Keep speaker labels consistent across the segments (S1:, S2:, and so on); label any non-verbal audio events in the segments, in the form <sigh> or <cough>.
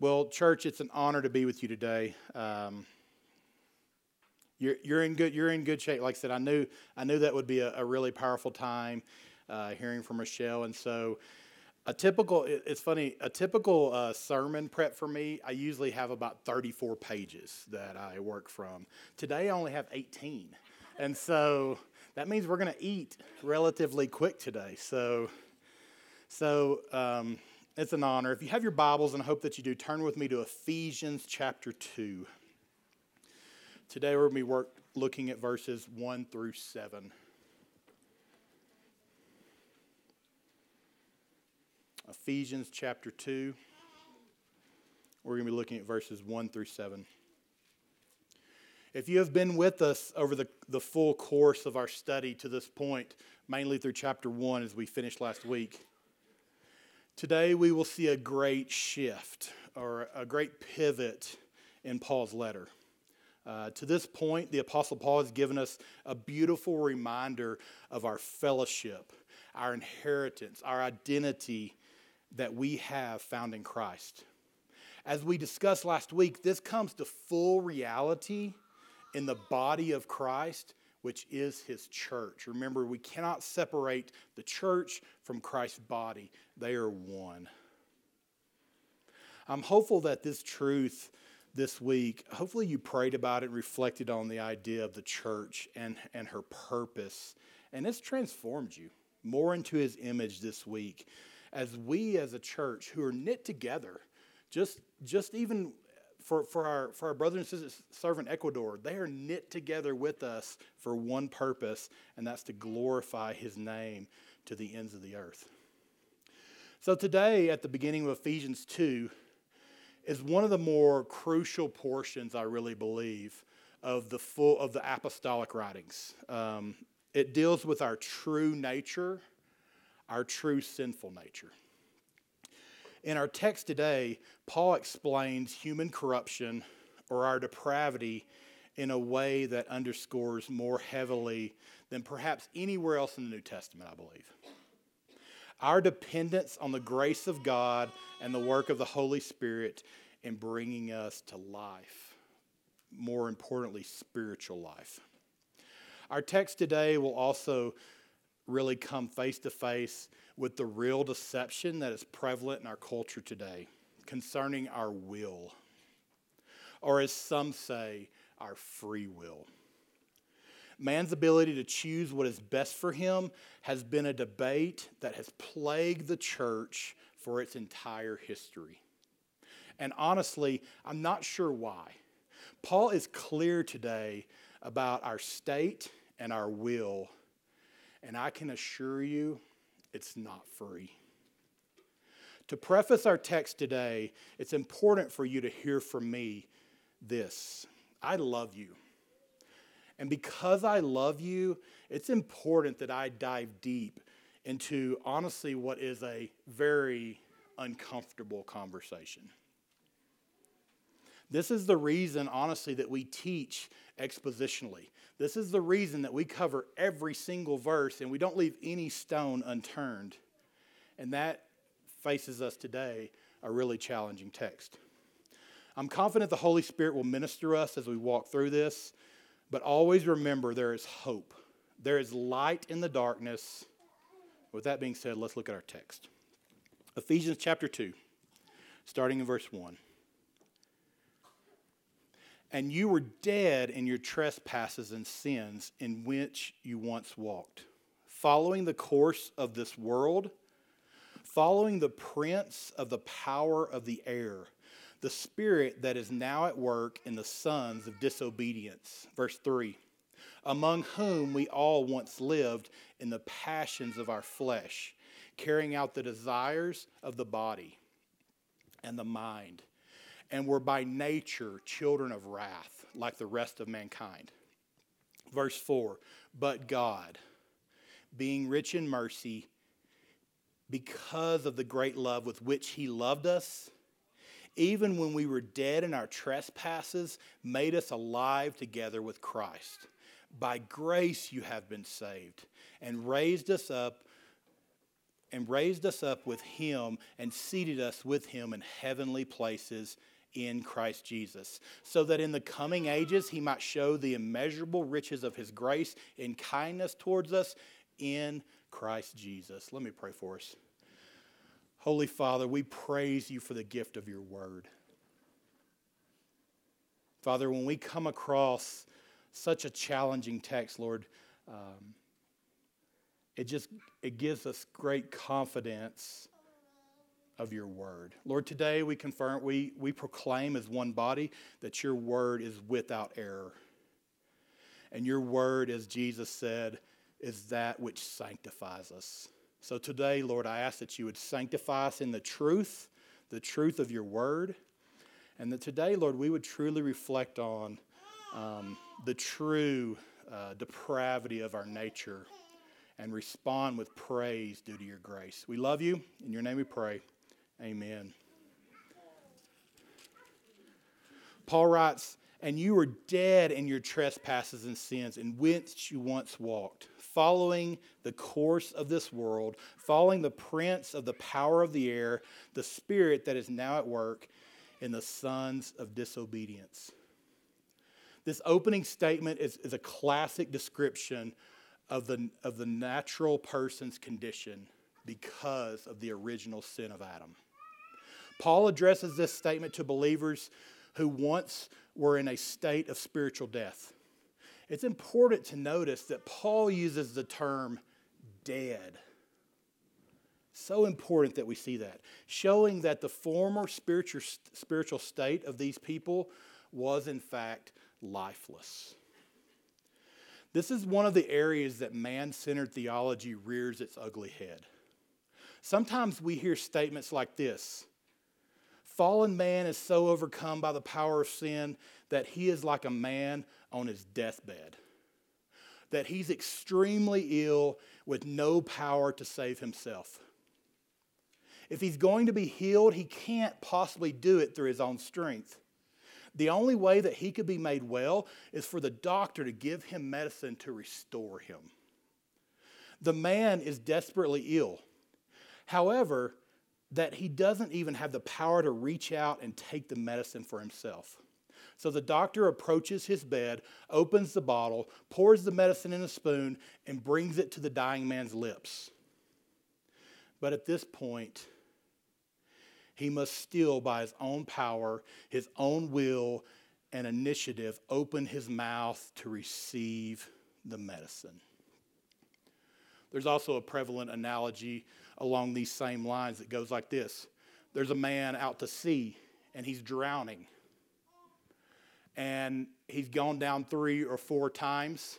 S1: Well, church, it's an honor to be with you today. Um, you're, you're in good you're in good shape. Like I said, I knew I knew that would be a, a really powerful time, uh, hearing from Rochelle, and so a typical it's funny a typical uh, sermon prep for me. I usually have about 34 pages that I work from. Today I only have 18, and so that means we're going to eat relatively quick today. So so. Um, it's an honor. If you have your Bibles, and I hope that you do, turn with me to Ephesians chapter 2. Today we're going to be looking at verses 1 through 7. Ephesians chapter 2. We're going to be looking at verses 1 through 7. If you have been with us over the, the full course of our study to this point, mainly through chapter 1 as we finished last week, Today, we will see a great shift or a great pivot in Paul's letter. Uh, to this point, the Apostle Paul has given us a beautiful reminder of our fellowship, our inheritance, our identity that we have found in Christ. As we discussed last week, this comes to full reality in the body of Christ which is his church. Remember, we cannot separate the church from Christ's body, they are one. I'm hopeful that this truth this week, hopefully you prayed about it reflected on the idea of the church and, and her purpose, and it's transformed you more into his image this week as we as a church who are knit together just just even for, for, our, for our brothers and sisters serving Ecuador, they are knit together with us for one purpose, and that's to glorify his name to the ends of the earth. So, today, at the beginning of Ephesians 2, is one of the more crucial portions, I really believe, of the full of the apostolic writings. Um, it deals with our true nature, our true sinful nature. In our text today, Paul explains human corruption or our depravity in a way that underscores more heavily than perhaps anywhere else in the New Testament, I believe. Our dependence on the grace of God and the work of the Holy Spirit in bringing us to life, more importantly, spiritual life. Our text today will also really come face to face with the real deception that is prevalent in our culture today concerning our will, or as some say, our free will. Man's ability to choose what is best for him has been a debate that has plagued the church for its entire history. And honestly, I'm not sure why. Paul is clear today about our state and our will and I can assure you, it's not free. To preface our text today, it's important for you to hear from me this I love you. And because I love you, it's important that I dive deep into honestly what is a very uncomfortable conversation. This is the reason, honestly, that we teach expositionally. This is the reason that we cover every single verse and we don't leave any stone unturned. And that faces us today a really challenging text. I'm confident the Holy Spirit will minister us as we walk through this, but always remember there is hope. There is light in the darkness. With that being said, let's look at our text. Ephesians chapter 2, starting in verse 1. And you were dead in your trespasses and sins in which you once walked, following the course of this world, following the prince of the power of the air, the spirit that is now at work in the sons of disobedience. Verse 3 Among whom we all once lived in the passions of our flesh, carrying out the desires of the body and the mind and were by nature children of wrath, like the rest of mankind. Verse 4 But God, being rich in mercy, because of the great love with which He loved us, even when we were dead in our trespasses, made us alive together with Christ. By grace you have been saved, and raised us up and raised us up with him and seated us with him in heavenly places in Christ Jesus, so that in the coming ages he might show the immeasurable riches of his grace and kindness towards us in Christ Jesus. Let me pray for us. Holy Father, we praise you for the gift of your word. Father, when we come across such a challenging text, Lord, um, it just it gives us great confidence of your word. Lord, today we confirm, we, we proclaim as one body that your word is without error. And your word, as Jesus said, is that which sanctifies us. So today, Lord, I ask that you would sanctify us in the truth, the truth of your word. And that today, Lord, we would truly reflect on um, the true uh, depravity of our nature and respond with praise due to your grace. We love you. In your name we pray. Amen. Paul writes, And you were dead in your trespasses and sins, in which you once walked, following the course of this world, following the prince of the power of the air, the spirit that is now at work in the sons of disobedience. This opening statement is, is a classic description of the, of the natural person's condition because of the original sin of Adam. Paul addresses this statement to believers who once were in a state of spiritual death. It's important to notice that Paul uses the term dead. So important that we see that, showing that the former spiritual, spiritual state of these people was, in fact, lifeless. This is one of the areas that man centered theology rears its ugly head. Sometimes we hear statements like this Fallen man is so overcome by the power of sin that he is like a man on his deathbed, that he's extremely ill with no power to save himself. If he's going to be healed, he can't possibly do it through his own strength. The only way that he could be made well is for the doctor to give him medicine to restore him. The man is desperately ill. However, that he doesn't even have the power to reach out and take the medicine for himself. So the doctor approaches his bed, opens the bottle, pours the medicine in a spoon, and brings it to the dying man's lips. But at this point, he must still, by his own power, his own will, and initiative, open his mouth to receive the medicine. There's also a prevalent analogy along these same lines that goes like this There's a man out to sea and he's drowning. And he's gone down three or four times.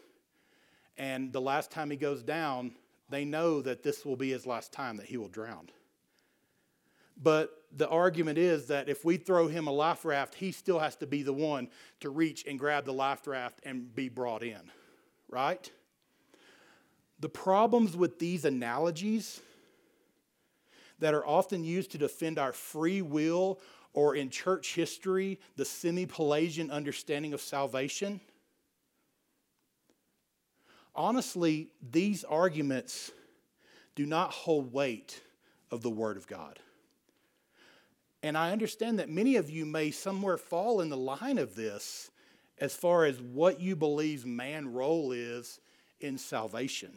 S1: And the last time he goes down, they know that this will be his last time that he will drown. But the argument is that if we throw him a life raft, he still has to be the one to reach and grab the life raft and be brought in, right? The problems with these analogies that are often used to defend our free will or in church history, the semi Pelagian understanding of salvation. Honestly, these arguments do not hold weight of the Word of God. And I understand that many of you may somewhere fall in the line of this as far as what you believe man's role is in salvation.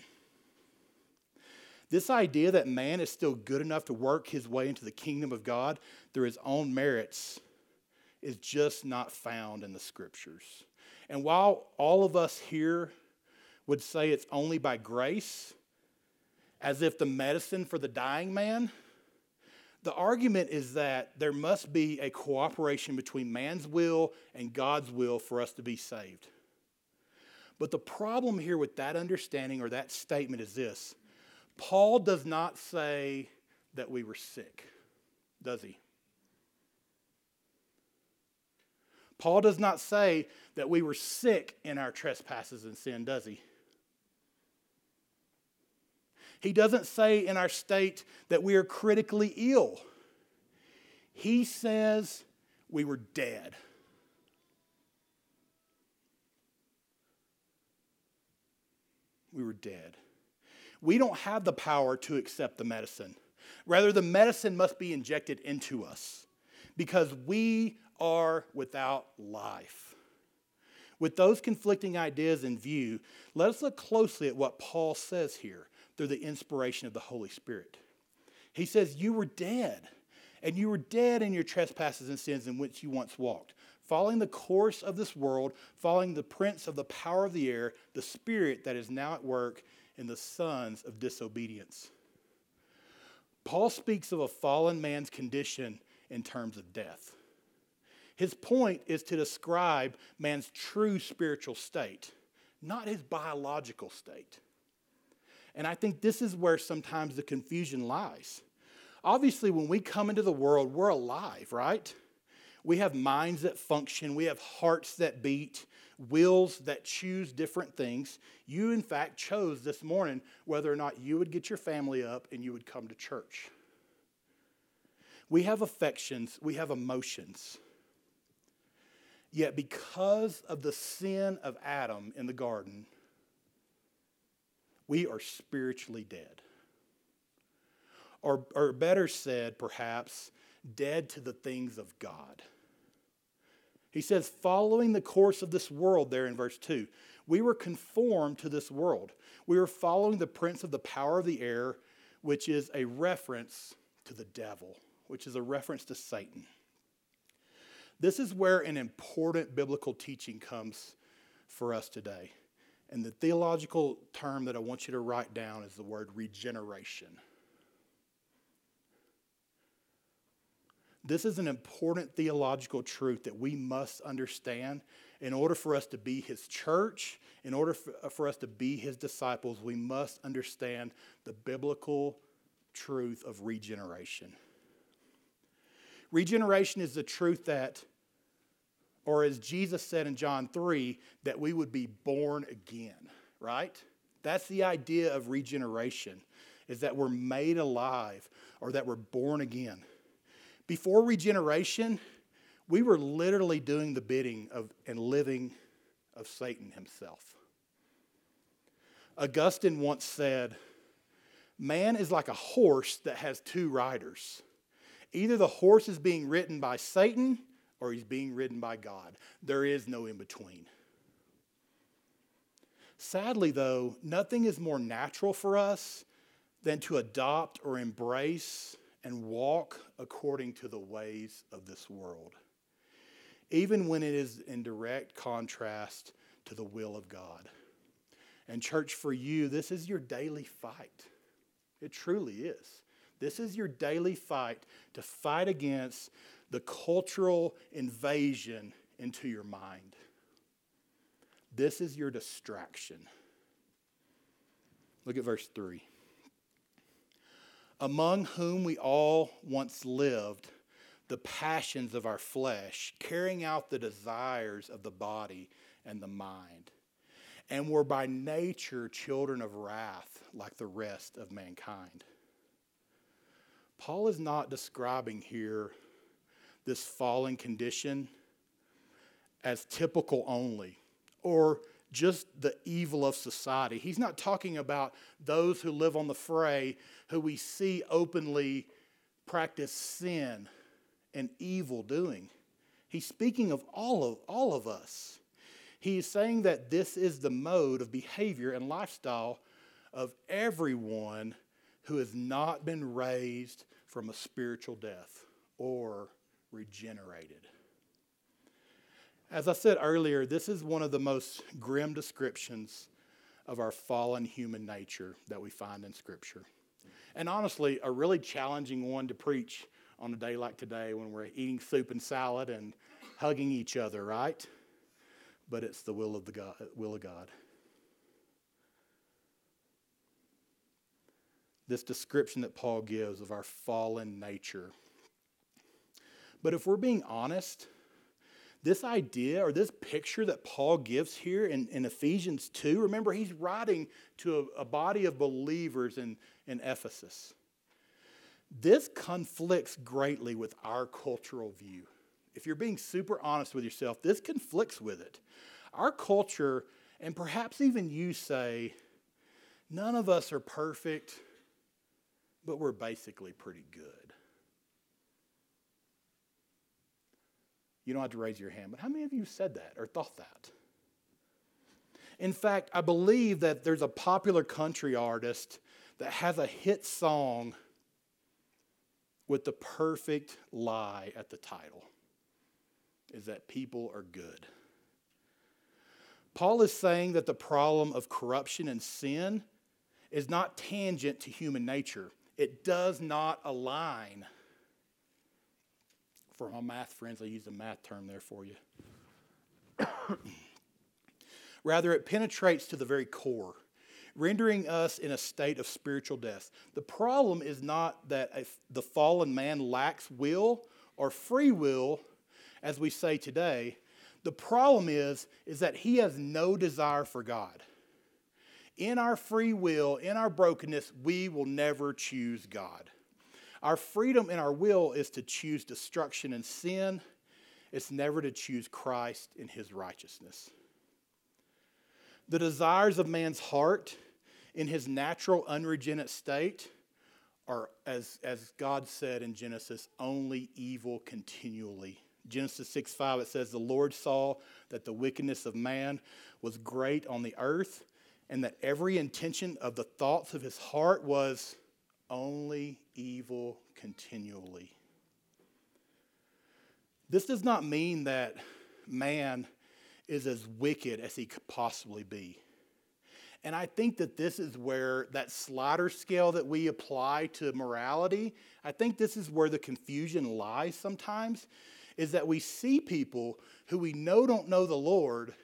S1: This idea that man is still good enough to work his way into the kingdom of God through his own merits is just not found in the scriptures. And while all of us here would say it's only by grace, as if the medicine for the dying man, the argument is that there must be a cooperation between man's will and God's will for us to be saved. But the problem here with that understanding or that statement is this Paul does not say that we were sick, does he? Paul does not say that we were sick in our trespasses and sin, does he? He doesn't say in our state that we are critically ill. He says we were dead. We were dead. We don't have the power to accept the medicine. Rather, the medicine must be injected into us because we are without life. With those conflicting ideas in view, let us look closely at what Paul says here through the inspiration of the Holy Spirit. He says, You were dead, and you were dead in your trespasses and sins in which you once walked, following the course of this world, following the prince of the power of the air, the spirit that is now at work in the sons of disobedience. Paul speaks of a fallen man's condition in terms of death. His point is to describe man's true spiritual state, not his biological state. And I think this is where sometimes the confusion lies. Obviously, when we come into the world, we're alive, right? We have minds that function, we have hearts that beat, wills that choose different things. You, in fact, chose this morning whether or not you would get your family up and you would come to church. We have affections, we have emotions. Yet, because of the sin of Adam in the garden, we are spiritually dead. Or, or better said, perhaps, dead to the things of God. He says, following the course of this world, there in verse 2, we were conformed to this world. We were following the prince of the power of the air, which is a reference to the devil, which is a reference to Satan. This is where an important biblical teaching comes for us today. And the theological term that I want you to write down is the word regeneration. This is an important theological truth that we must understand in order for us to be his church, in order uh, for us to be his disciples, we must understand the biblical truth of regeneration. Regeneration is the truth that, or as Jesus said in John 3, that we would be born again, right? That's the idea of regeneration, is that we're made alive or that we're born again. Before regeneration, we were literally doing the bidding of and living of Satan himself. Augustine once said, Man is like a horse that has two riders. Either the horse is being ridden by Satan or he's being ridden by God. There is no in between. Sadly, though, nothing is more natural for us than to adopt or embrace and walk according to the ways of this world, even when it is in direct contrast to the will of God. And, church, for you, this is your daily fight. It truly is. This is your daily fight to fight against the cultural invasion into your mind. This is your distraction. Look at verse 3 among whom we all once lived, the passions of our flesh, carrying out the desires of the body and the mind, and were by nature children of wrath like the rest of mankind. Paul is not describing here this fallen condition as typical only or just the evil of society. He's not talking about those who live on the fray, who we see openly practice sin and evil doing. He's speaking of all of, all of us. He's saying that this is the mode of behavior and lifestyle of everyone who has not been raised from a spiritual death or regenerated. As I said earlier, this is one of the most grim descriptions of our fallen human nature that we find in Scripture. And honestly, a really challenging one to preach on a day like today when we're eating soup and salad and hugging each other, right? But it's the will of the God, will of God. This description that Paul gives of our fallen nature. But if we're being honest, this idea or this picture that Paul gives here in, in Ephesians 2, remember, he's writing to a, a body of believers in, in Ephesus. This conflicts greatly with our cultural view. If you're being super honest with yourself, this conflicts with it. Our culture, and perhaps even you say, None of us are perfect, but we're basically pretty good. You don't have to raise your hand, but how many of you said that or thought that? In fact, I believe that there's a popular country artist that has a hit song with the perfect lie at the title is that people are good. Paul is saying that the problem of corruption and sin is not tangent to human nature. It does not align. For my math friends, I use a math term there for you. <coughs> Rather, it penetrates to the very core, rendering us in a state of spiritual death. The problem is not that the fallen man lacks will or free will, as we say today. The problem is, is that he has no desire for God. In our free will, in our brokenness, we will never choose God. Our freedom in our will is to choose destruction and sin. It's never to choose Christ in his righteousness. The desires of man's heart in his natural unregenerate state are, as, as God said in Genesis, only evil continually. Genesis 6 5, it says, The Lord saw that the wickedness of man was great on the earth, and that every intention of the thoughts of his heart was only evil continually. This does not mean that man is as wicked as he could possibly be. And I think that this is where that slider scale that we apply to morality, I think this is where the confusion lies sometimes, is that we see people who we know don't know the Lord,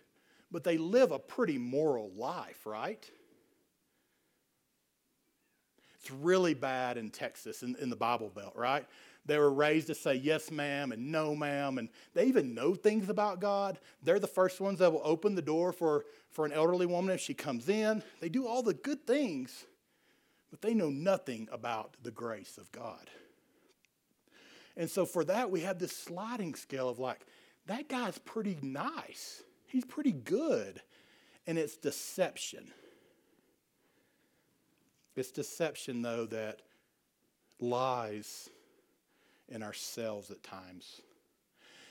S1: but they live a pretty moral life, right? It's really bad in Texas, in, in the Bible Belt, right? They were raised to say yes, ma'am, and no, ma'am, and they even know things about God. They're the first ones that will open the door for, for an elderly woman if she comes in. They do all the good things, but they know nothing about the grace of God. And so for that, we have this sliding scale of like, that guy's pretty nice. He's pretty good. And it's deception. It's deception, though, that lies in ourselves at times.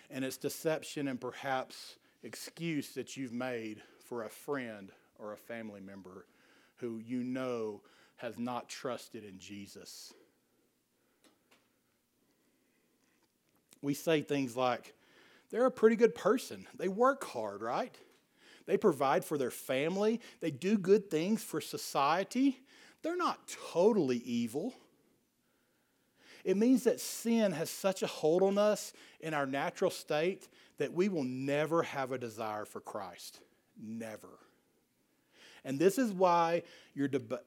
S1: And it's deception and perhaps excuse that you've made for a friend or a family member who you know has not trusted in Jesus. We say things like, they're a pretty good person. They work hard, right? They provide for their family. They do good things for society. They're not totally evil. It means that sin has such a hold on us in our natural state that we will never have a desire for Christ. Never. And this is why your, deb-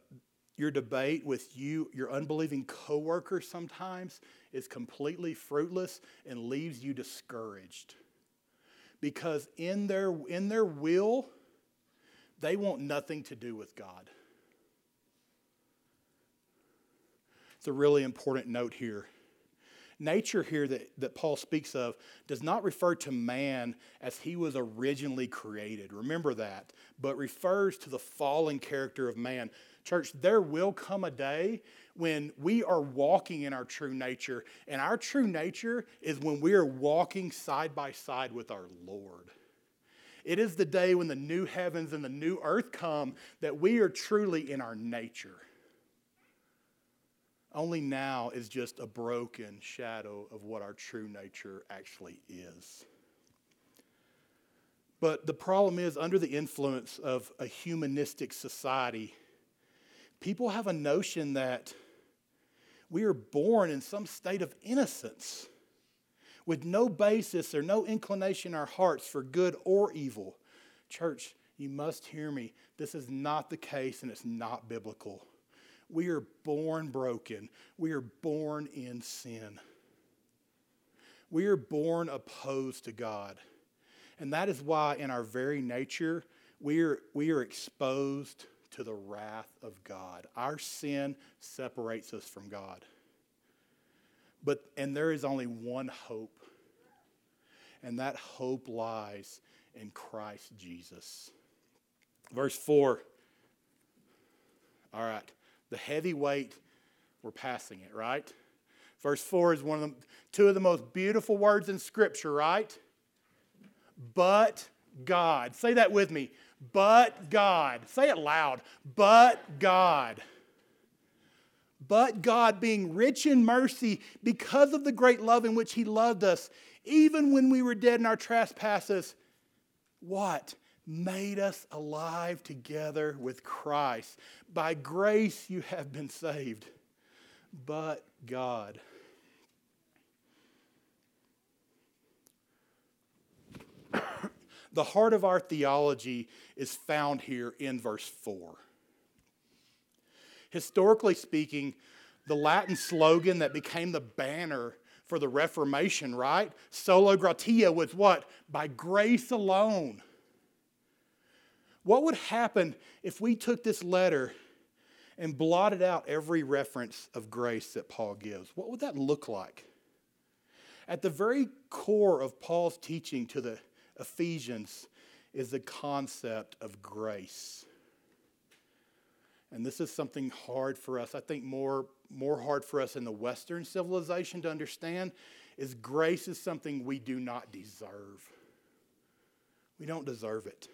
S1: your debate with you, your unbelieving coworker sometimes is completely fruitless and leaves you discouraged. Because in their, in their will, they want nothing to do with God. A really important note here. Nature here that, that Paul speaks of does not refer to man as he was originally created. Remember that. But refers to the fallen character of man. Church, there will come a day when we are walking in our true nature. And our true nature is when we are walking side by side with our Lord. It is the day when the new heavens and the new earth come that we are truly in our nature. Only now is just a broken shadow of what our true nature actually is. But the problem is, under the influence of a humanistic society, people have a notion that we are born in some state of innocence with no basis or no inclination in our hearts for good or evil. Church, you must hear me. This is not the case and it's not biblical. We are born broken. We are born in sin. We are born opposed to God. And that is why, in our very nature, we are, we are exposed to the wrath of God. Our sin separates us from God. But, and there is only one hope, and that hope lies in Christ Jesus. Verse 4 All right. The heavy weight, we're passing it, right? Verse 4 is one of the two of the most beautiful words in Scripture, right? But God. Say that with me. But God. Say it loud. But God. But God, being rich in mercy because of the great love in which He loved us, even when we were dead in our trespasses, what? Made us alive together with Christ. By grace you have been saved. But God. the heart of our theology is found here in verse 4. Historically speaking, the Latin slogan that became the banner for the Reformation, right? Sola gratia was what? By grace alone. What would happen if we took this letter and blotted out every reference of grace that Paul gives? What would that look like? At the very core of Paul's teaching to the Ephesians is the concept of grace. And this is something hard for us, I think more, more hard for us in the Western civilization to understand, is grace is something we do not deserve. We don't deserve it.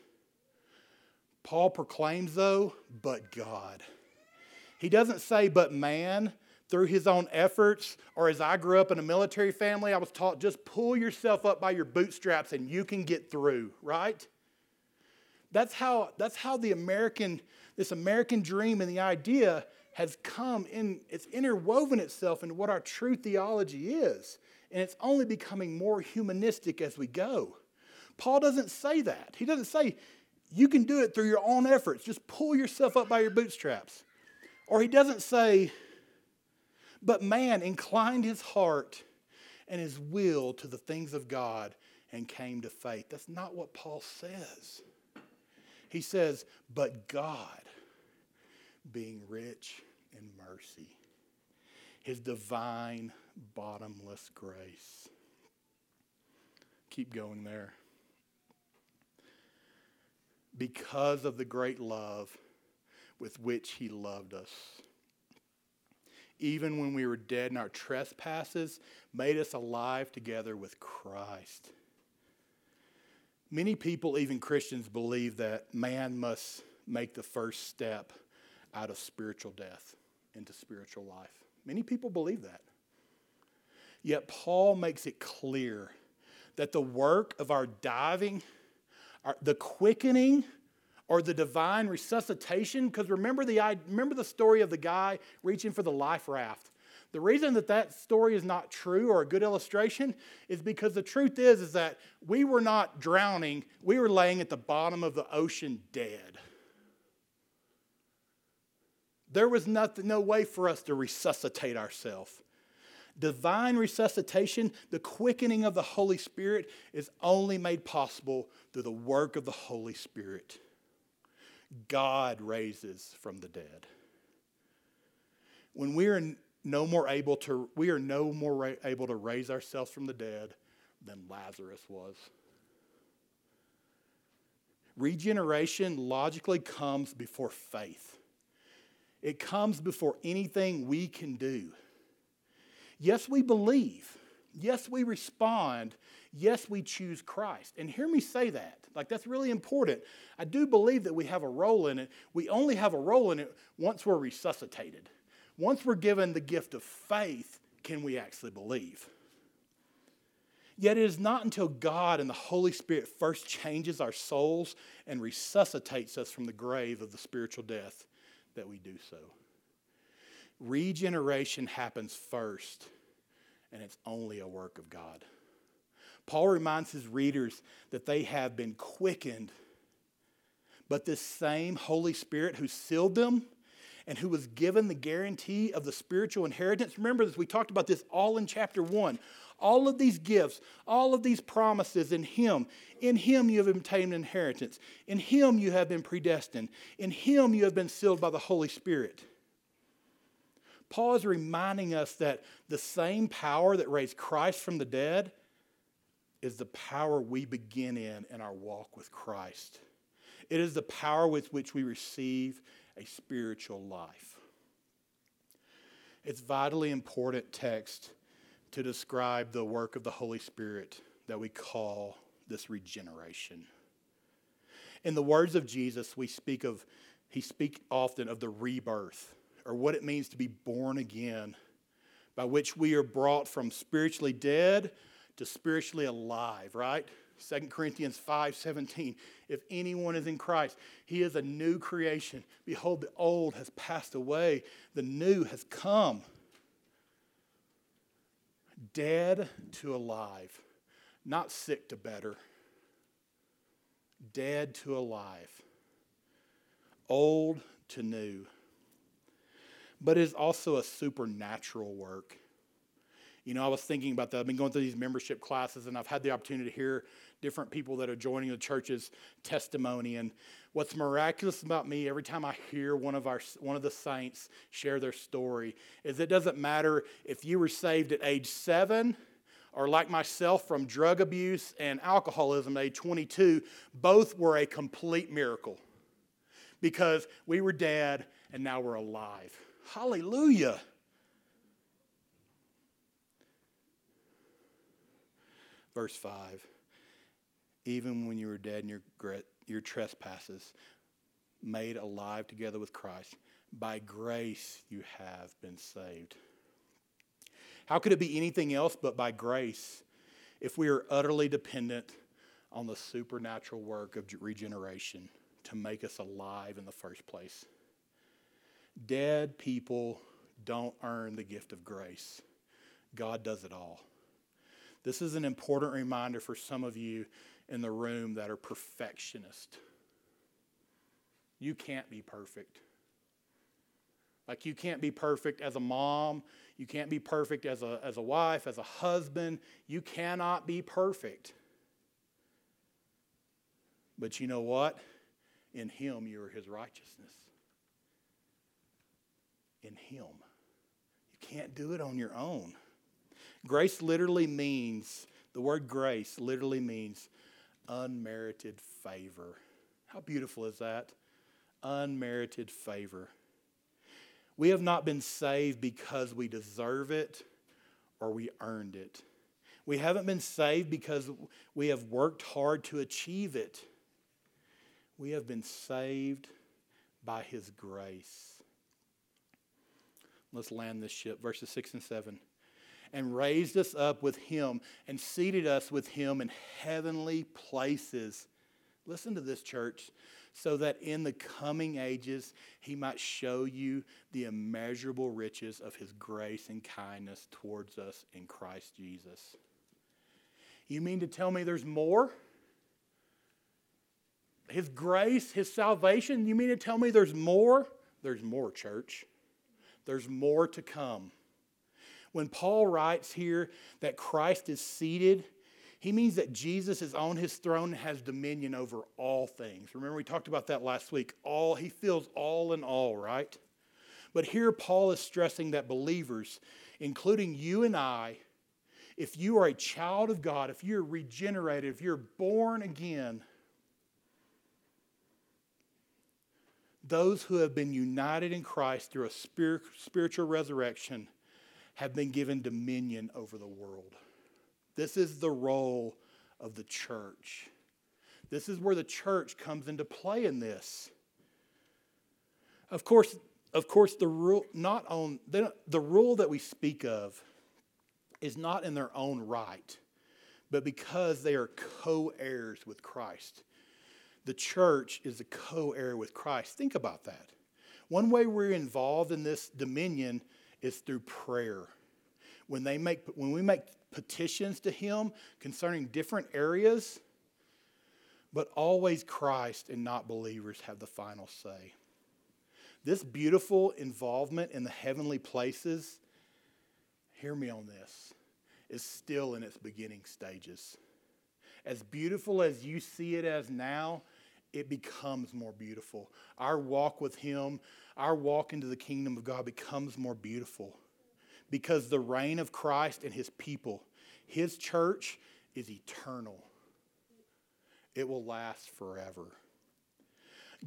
S1: Paul proclaims, though, but God. He doesn't say, but man, through his own efforts, or as I grew up in a military family, I was taught just pull yourself up by your bootstraps and you can get through, right? That's how, that's how the American, this American dream and the idea has come in, it's interwoven itself into what our true theology is. And it's only becoming more humanistic as we go. Paul doesn't say that. He doesn't say, you can do it through your own efforts. Just pull yourself up by your bootstraps. Or he doesn't say, but man inclined his heart and his will to the things of God and came to faith. That's not what Paul says. He says, but God, being rich in mercy, his divine, bottomless grace. Keep going there. Because of the great love with which he loved us even when we were dead in our trespasses, made us alive together with Christ. Many people, even Christians, believe that man must make the first step out of spiritual death into spiritual life. Many people believe that. Yet Paul makes it clear that the work of our diving, the quickening, or the divine resuscitation. Because remember the, remember the story of the guy reaching for the life raft. The reason that that story is not true or a good illustration is because the truth is, is that we were not drowning, we were laying at the bottom of the ocean dead. There was nothing, no way for us to resuscitate ourselves. Divine resuscitation, the quickening of the Holy Spirit, is only made possible through the work of the Holy Spirit. God raises from the dead. When we are no more able to, we are no more able to raise ourselves from the dead than Lazarus was. Regeneration logically comes before faith. It comes before anything we can do. Yes, we believe. Yes, we respond. Yes, we choose Christ. And hear me say that. Like, that's really important. I do believe that we have a role in it. We only have a role in it once we're resuscitated. Once we're given the gift of faith, can we actually believe? Yet it is not until God and the Holy Spirit first changes our souls and resuscitates us from the grave of the spiritual death that we do so. Regeneration happens first, and it's only a work of God. Paul reminds his readers that they have been quickened, but this same Holy Spirit who sealed them and who was given the guarantee of the spiritual inheritance. Remember this, we talked about this all in chapter one. All of these gifts, all of these promises in Him. In Him you have obtained inheritance. In Him you have been predestined. In Him you have been sealed by the Holy Spirit. Paul is reminding us that the same power that raised Christ from the dead is the power we begin in in our walk with Christ. It is the power with which we receive a spiritual life. It's vitally important text to describe the work of the Holy Spirit that we call this regeneration. In the words of Jesus, we speak of he speak often of the rebirth or what it means to be born again, by which we are brought from spiritually dead to spiritually alive, right? 2 Corinthians 5:17 If anyone is in Christ he is a new creation. Behold the old has passed away. The new has come. Dead to alive not sick to better. Dead to alive. Old to new but it is also a supernatural work you know, I was thinking about that. I've been going through these membership classes, and I've had the opportunity to hear different people that are joining the church's testimony. And what's miraculous about me every time I hear one of our one of the saints share their story is it doesn't matter if you were saved at age seven or like myself from drug abuse and alcoholism at age 22, both were a complete miracle because we were dead and now we're alive. Hallelujah. Verse 5 Even when you were dead in your, your trespasses, made alive together with Christ, by grace you have been saved. How could it be anything else but by grace if we are utterly dependent on the supernatural work of regeneration to make us alive in the first place? Dead people don't earn the gift of grace, God does it all. This is an important reminder for some of you in the room that are perfectionists. You can't be perfect. Like, you can't be perfect as a mom. You can't be perfect as a, as a wife, as a husband. You cannot be perfect. But you know what? In Him, you are His righteousness. In Him. You can't do it on your own. Grace literally means, the word grace literally means unmerited favor. How beautiful is that? Unmerited favor. We have not been saved because we deserve it or we earned it. We haven't been saved because we have worked hard to achieve it. We have been saved by His grace. Let's land this ship. Verses 6 and 7 and raised us up with him and seated us with him in heavenly places. Listen to this, church. So that in the coming ages he might show you the immeasurable riches of his grace and kindness towards us in Christ Jesus. You mean to tell me there's more? His grace, his salvation, you mean to tell me there's more? There's more, church. There's more to come. When Paul writes here that Christ is seated, he means that Jesus is on his throne and has dominion over all things. Remember, we talked about that last week. All he feels all in all, right? But here Paul is stressing that believers, including you and I, if you are a child of God, if you're regenerated, if you're born again, those who have been united in Christ through a spiritual resurrection have been given dominion over the world. This is the role of the church. This is where the church comes into play in this. Of course, of course, the rule not on the rule that we speak of is not in their own right, but because they are co-heirs with Christ. The church is a co-heir with Christ. Think about that. One way we're involved in this dominion is through prayer. When, they make, when we make petitions to Him concerning different areas, but always Christ and not believers have the final say. This beautiful involvement in the heavenly places, hear me on this, is still in its beginning stages. As beautiful as you see it as now, it becomes more beautiful. Our walk with Him, our walk into the kingdom of God becomes more beautiful because the reign of Christ and His people, His church, is eternal. It will last forever.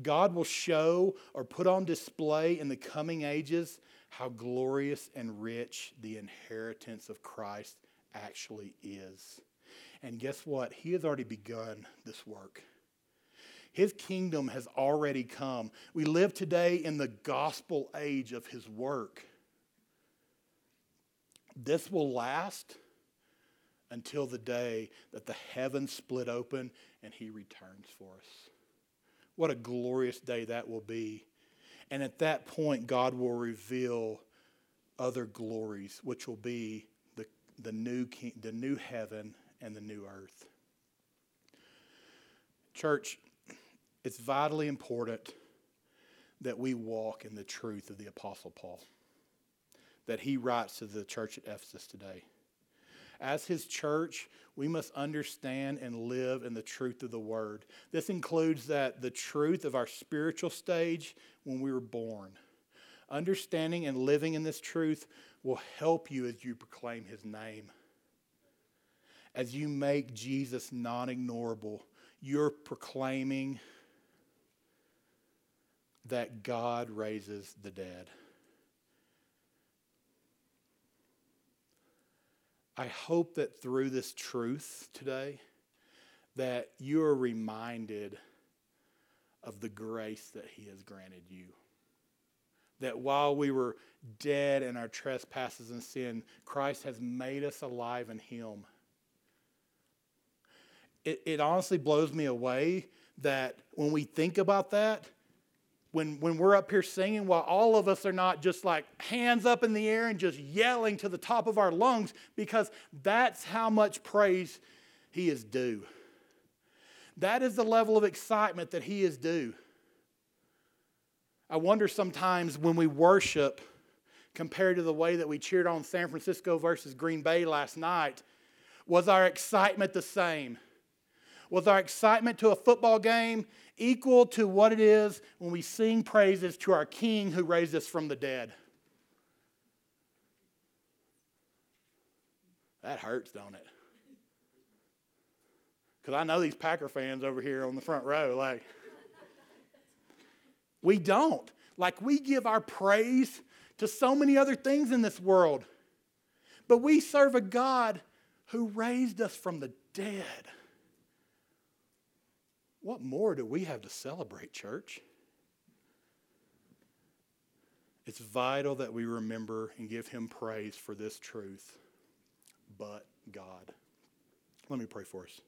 S1: God will show or put on display in the coming ages how glorious and rich the inheritance of Christ actually is. And guess what? He has already begun this work. His kingdom has already come. We live today in the gospel age of his work. This will last until the day that the heavens split open and he returns for us. What a glorious day that will be. And at that point, God will reveal other glories, which will be the, the, new, king, the new heaven and the new earth. Church, it's vitally important that we walk in the truth of the Apostle Paul that he writes to the church at Ephesus today. As his church, we must understand and live in the truth of the word. This includes that the truth of our spiritual stage when we were born. Understanding and living in this truth will help you as you proclaim his name. As you make Jesus non ignorable, you're proclaiming that God raises the dead. I hope that through this truth today that you are reminded of the grace that he has granted you. That while we were dead in our trespasses and sin, Christ has made us alive in him. It, it honestly blows me away that when we think about that, when, when we're up here singing, while all of us are not just like hands up in the air and just yelling to the top of our lungs, because that's how much praise He is due. That is the level of excitement that He is due. I wonder sometimes when we worship, compared to the way that we cheered on San Francisco versus Green Bay last night, was our excitement the same? Was our excitement to a football game equal to what it is when we sing praises to our King who raised us from the dead? That hurts, don't it? Because I know these Packer fans over here on the front row, like, we don't. Like, we give our praise to so many other things in this world. But we serve a God who raised us from the dead. What more do we have to celebrate, church? It's vital that we remember and give him praise for this truth. But God. Let me pray for us.